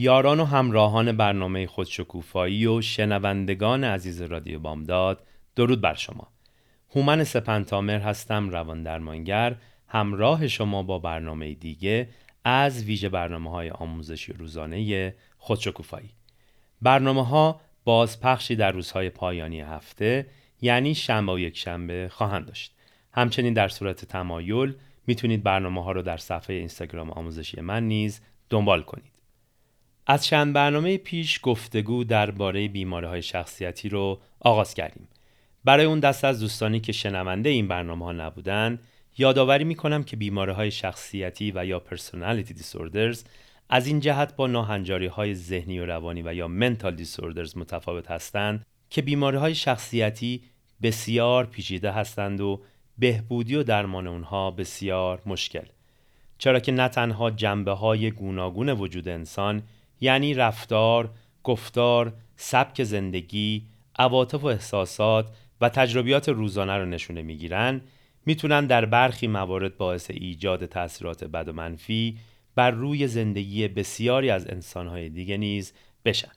یاران و همراهان برنامه خودشکوفایی و شنوندگان عزیز رادیو بامداد درود بر شما. هومن سپنتامر هستم روان درمانگر. همراه شما با برنامه دیگه از ویژه برنامه های آموزشی روزانه خودشکوفایی. برنامه ها بازپخشی در روزهای پایانی هفته یعنی شنبه و یک شنبه خواهند داشت. همچنین در صورت تمایل می‌تونید برنامه ها رو در صفحه اینستاگرام آموزشی من نیز دنبال کنید از چند برنامه پیش گفتگو درباره بیماری های شخصیتی رو آغاز کردیم. برای اون دست از دوستانی که شنونده این برنامه ها نبودن، یادآوری می‌کنم که بیماری های شخصیتی و یا پرسونالیتی دیسوردرز از این جهت با ناهنجاری های ذهنی و روانی و یا منتال دیسوردرز متفاوت هستند که بیماری های شخصیتی بسیار پیچیده هستند و بهبودی و درمان اونها بسیار مشکل. چرا که نه تنها جنبه های گوناگون وجود انسان یعنی رفتار، گفتار، سبک زندگی، عواطف و احساسات و تجربیات روزانه رو نشونه می‌گیرن می‌تونن در برخی موارد باعث ایجاد تاثیرات بد و منفی بر روی زندگی بسیاری از انسانهای دیگه نیز بشن.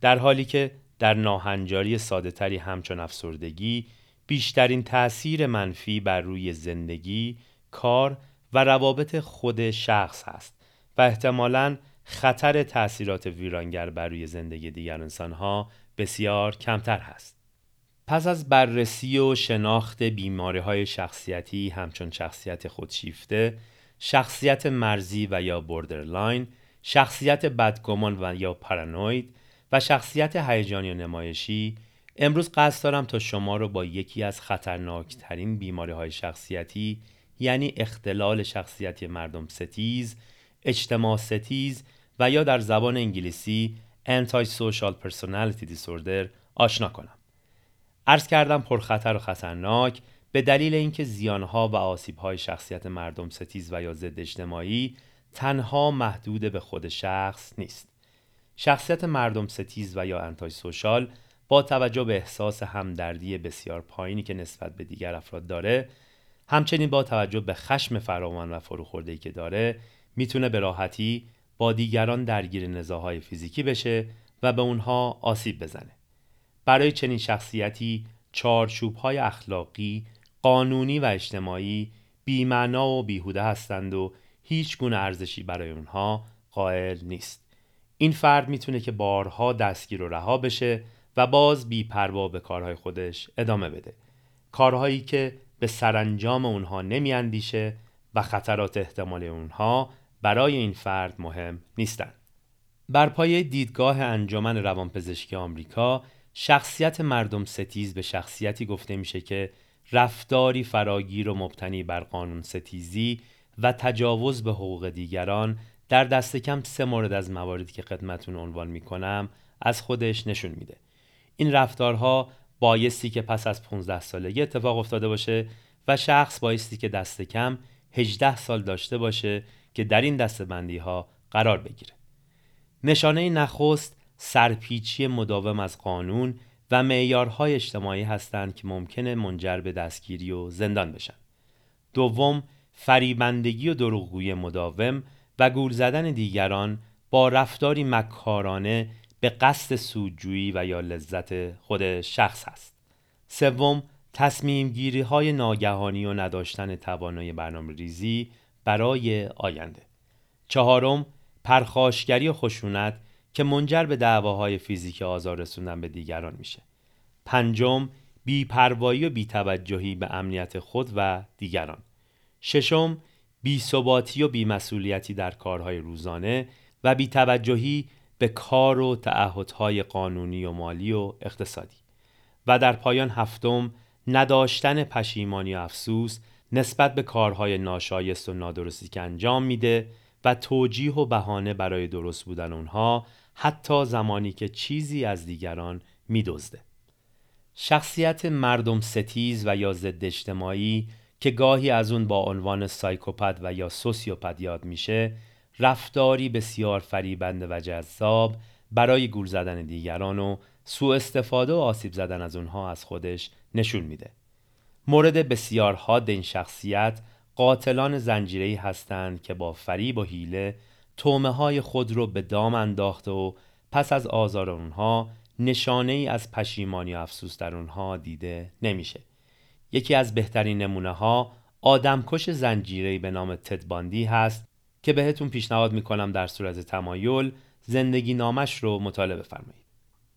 در حالی که در ناهنجاری ساده تری همچون افسردگی بیشترین تأثیر منفی بر روی زندگی، کار و روابط خود شخص هست و احتمالاً خطر تأثیرات ویرانگر بر روی زندگی دیگر انسانها بسیار کمتر هست. پس از بررسی و شناخت بیماری های شخصیتی همچون شخصیت خودشیفته، شخصیت مرزی و یا borderline، شخصیت بدگمان و یا پارانوید و شخصیت هیجانی و نمایشی امروز قصد دارم تا شما رو با یکی از خطرناکترین بیماری های شخصیتی یعنی اختلال شخصیتی مردم ستیز، اجتماع ستیز و یا در زبان انگلیسی Anti-Social Personality Disorder آشنا کنم. عرض کردم پرخطر و خطرناک به دلیل اینکه زیانها و آسیبهای شخصیت مردم ستیز و یا ضد اجتماعی تنها محدود به خود شخص نیست. شخصیت مردم ستیز و یا anti-social با توجه به احساس همدردی بسیار پایینی که نسبت به دیگر افراد داره همچنین با توجه به خشم فراوان و فروخورده‌ای که داره می‌تونه به راحتی با دیگران درگیر نزاهای فیزیکی بشه و به اونها آسیب بزنه. برای چنین شخصیتی چارچوبهای اخلاقی، قانونی و اجتماعی بیمعنا و بیهوده هستند و هیچ گونه ارزشی برای اونها قائل نیست. این فرد می‌تونه که بارها دستگیر و رها بشه و باز بیپروا به کارهای خودش ادامه بده. کارهایی که به سرانجام اونها نمیاندیشه و خطرات احتمالی اونها برای این فرد مهم نیستند. بر پایه دیدگاه انجمن روانپزشکی آمریکا شخصیت مردم ستیز به شخصیتی گفته میشه که رفتاری فراگیر و مبتنی بر قانون ستیزی و تجاوز به حقوق دیگران در دست کم سه مورد از مواردی که خدمتون عنوان می‌کنم از خودش نشون میده. این رفتارها بایستی که پس از 15 سالگی اتفاق افتاده باشه و شخص بایستی که دست کم 18 سال داشته باشه که در این دستبندی ها قرار بگیره. نشانه نخست سرپیچی مداوم از قانون و معیارهای اجتماعی هستند که ممکنه منجر به دستگیری و زندان بشن. دوم، فریبندگی و دروغگویی مداوم و گول زدن دیگران با رفتاری مکارانه به قصد سودجویی و یا لذت خود شخص است. سوم، تصمیم گیری های ناگهانی و نداشتن توانایی برنامه ریزی برای آینده. چهارم پرخاشگری و خشونت که منجر به دعواهای فیزیک آزار رسوندن به دیگران میشه. پنجم بیپروایی و بیتوجهی به امنیت خود و دیگران. ششم بیثباتی و بیمسئولیتی در کارهای روزانه و بیتوجهی به کار و تعهدهای قانونی و مالی و اقتصادی و در پایان هفتم نداشتن پشیمانی و افسوس نسبت به کارهای ناشایست و نادرستی که انجام میده و توجیه و بهانه برای درست بودن اونها حتی زمانی که چیزی از دیگران میدزده. شخصیت مردم ستیز و یا ضد اجتماعی که گاهی از اون با عنوان سایکوپد و یا سوسیوپد یاد میشه رفتاری بسیار فریبنده و جذاب برای گول زدن دیگران و سوء استفاده و آسیب زدن از اونها از خودش نشون میده. مورد بسیار حاد این شخصیت قاتلان زنجیره‌ای هستند که با فریب و حیله تومه های خود رو به دام انداخته و پس از آزار اونها نشانه ای از پشیمانی و افسوس در اونها دیده نمیشه. یکی از بهترین نمونه ها آدمکش زنجیره‌ای به نام تدباندی هست که بهتون پیشنهاد می‌کنم در صورت تمایل زندگی نامش رو مطالعه بفرمایید.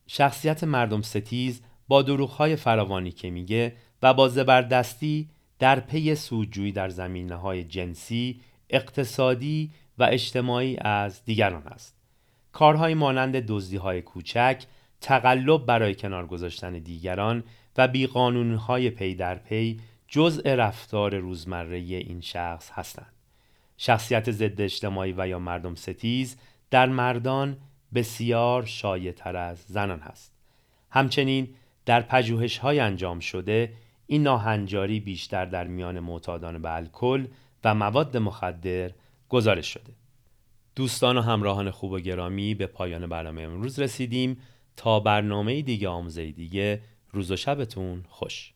شخصیت مردم ستیز با دروغهای فراوانی که میگه و با زبردستی در پی سودجویی در زمینه های جنسی، اقتصادی و اجتماعی از دیگران است. کارهای مانند دزدی های کوچک، تقلب برای کنار گذاشتن دیگران و های پی در پی جزء رفتار روزمره این شخص هستند. شخصیت ضد اجتماعی و یا مردم ستیز در مردان بسیار شایع تر از زنان هست. همچنین در پژوهش های انجام شده این ناهنجاری بیشتر در میان معتادان به الکل و مواد مخدر گزارش شده. دوستان و همراهان خوب و گرامی به پایان برنامه امروز رسیدیم تا برنامه دیگه آموزه دیگه روز و شبتون خوش